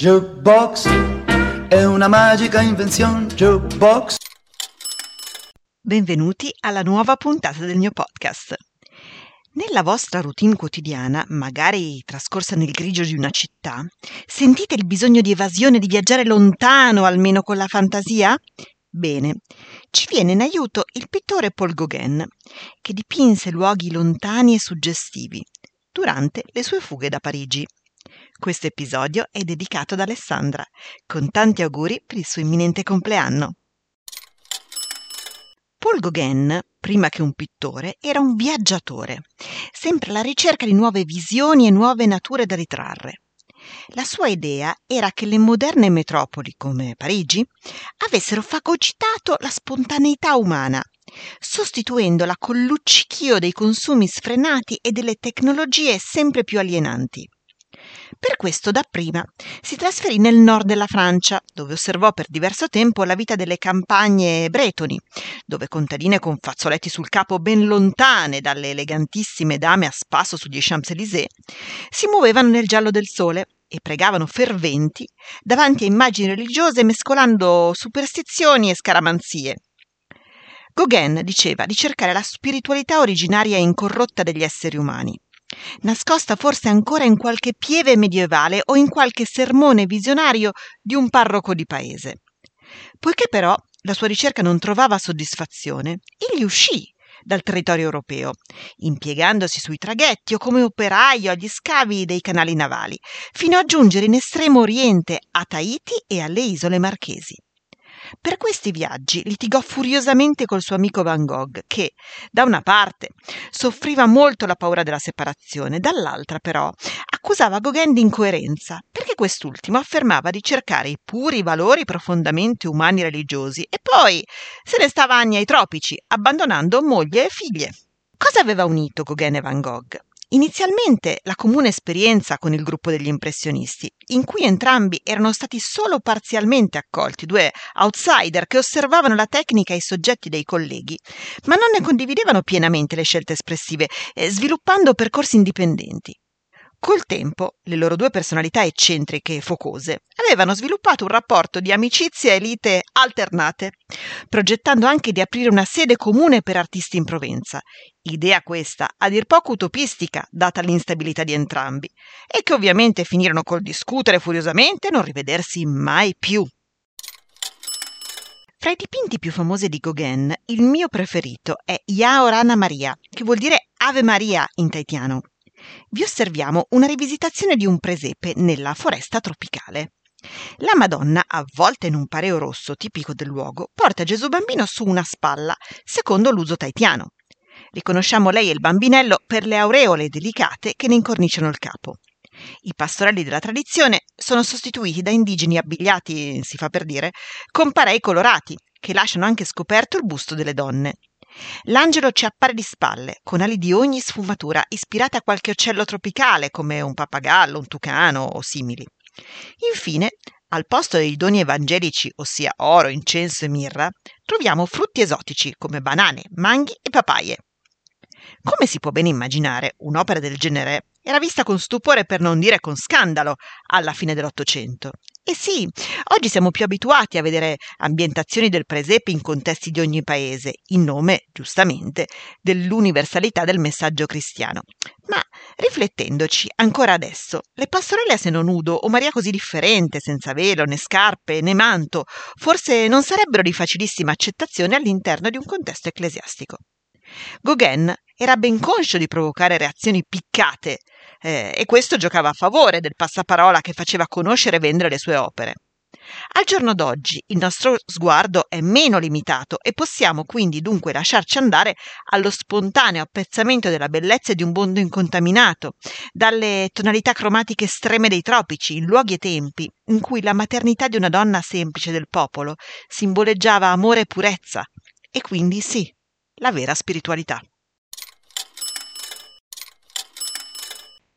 Jukebox è una magica invenzione. Jukebox. Benvenuti alla nuova puntata del mio podcast. Nella vostra routine quotidiana, magari trascorsa nel grigio di una città, sentite il bisogno di evasione di viaggiare lontano, almeno con la fantasia? Bene, ci viene in aiuto il pittore Paul Gauguin, che dipinse luoghi lontani e suggestivi durante le sue fughe da Parigi. Questo episodio è dedicato ad Alessandra, con tanti auguri per il suo imminente compleanno. Paul Gauguin, prima che un pittore, era un viaggiatore, sempre alla ricerca di nuove visioni e nuove nature da ritrarre. La sua idea era che le moderne metropoli come Parigi avessero fagocitato la spontaneità umana, sostituendola con luccichio dei consumi sfrenati e delle tecnologie sempre più alienanti. Per questo dapprima si trasferì nel nord della Francia, dove osservò per diverso tempo la vita delle campagne bretoni, dove contadine con fazzoletti sul capo ben lontane dalle elegantissime dame a spasso sugli Champs-Élysées si muovevano nel giallo del sole e pregavano ferventi davanti a immagini religiose mescolando superstizioni e scaramanzie. Gauguin diceva di cercare la spiritualità originaria e incorrotta degli esseri umani nascosta forse ancora in qualche pieve medievale o in qualche sermone visionario di un parroco di paese. Poiché però la sua ricerca non trovava soddisfazione, egli uscì dal territorio europeo, impiegandosi sui traghetti o come operaio agli scavi dei canali navali, fino a giungere in estremo oriente a Tahiti e alle isole Marchesi. Per questi viaggi litigò furiosamente col suo amico Van Gogh, che, da una parte, soffriva molto la paura della separazione, dall'altra, però, accusava Gauguin di incoerenza, perché quest'ultimo affermava di cercare i puri valori profondamente umani e religiosi, e poi se ne stava anni ai tropici, abbandonando moglie e figlie. Cosa aveva unito Gauguin e Van Gogh? Inizialmente la comune esperienza con il gruppo degli impressionisti, in cui entrambi erano stati solo parzialmente accolti, due outsider che osservavano la tecnica e i soggetti dei colleghi, ma non ne condividevano pienamente le scelte espressive, eh, sviluppando percorsi indipendenti. Col tempo, le loro due personalità eccentriche e focose avevano sviluppato un rapporto di amicizia e lite alternate, progettando anche di aprire una sede comune per artisti in Provenza. Idea questa, a dir poco utopistica, data l'instabilità di entrambi, e che ovviamente finirono col discutere furiosamente e non rivedersi mai più. Fra i dipinti più famosi di Gauguin, il mio preferito è Yaorana Maria, che vuol dire Ave Maria in taitiano vi osserviamo una rivisitazione di un presepe nella foresta tropicale. La Madonna, avvolta in un pareo rosso tipico del luogo, porta Gesù bambino su una spalla, secondo l'uso taitiano. Riconosciamo lei e il bambinello per le aureole delicate che ne incorniciano il capo. I pastorelli della tradizione sono sostituiti da indigeni abbigliati, si fa per dire, con parei colorati, che lasciano anche scoperto il busto delle donne. L'angelo ci appare di spalle, con ali di ogni sfumatura, ispirate a qualche uccello tropicale, come un pappagallo, un tucano o simili. Infine, al posto dei doni evangelici, ossia oro, incenso e mirra, troviamo frutti esotici come banane, manghi e papaie. Come si può bene immaginare, un'opera del genere era vista con stupore per non dire con scandalo alla fine dell'Ottocento. E sì, oggi siamo più abituati a vedere ambientazioni del presepe in contesti di ogni paese, in nome, giustamente, dell'universalità del messaggio cristiano. Ma riflettendoci, ancora adesso, le pastorelle a seno nudo o Maria così differente, senza velo, né scarpe, né manto, forse non sarebbero di facilissima accettazione all'interno di un contesto ecclesiastico. Gauguin era ben conscio di provocare reazioni piccate eh, e questo giocava a favore del passaparola che faceva conoscere e vendere le sue opere. Al giorno d'oggi il nostro sguardo è meno limitato e possiamo quindi dunque lasciarci andare allo spontaneo appezzamento della bellezza di un mondo incontaminato, dalle tonalità cromatiche estreme dei tropici, in luoghi e tempi in cui la maternità di una donna semplice del popolo simboleggiava amore e purezza, e quindi sì, la vera spiritualità.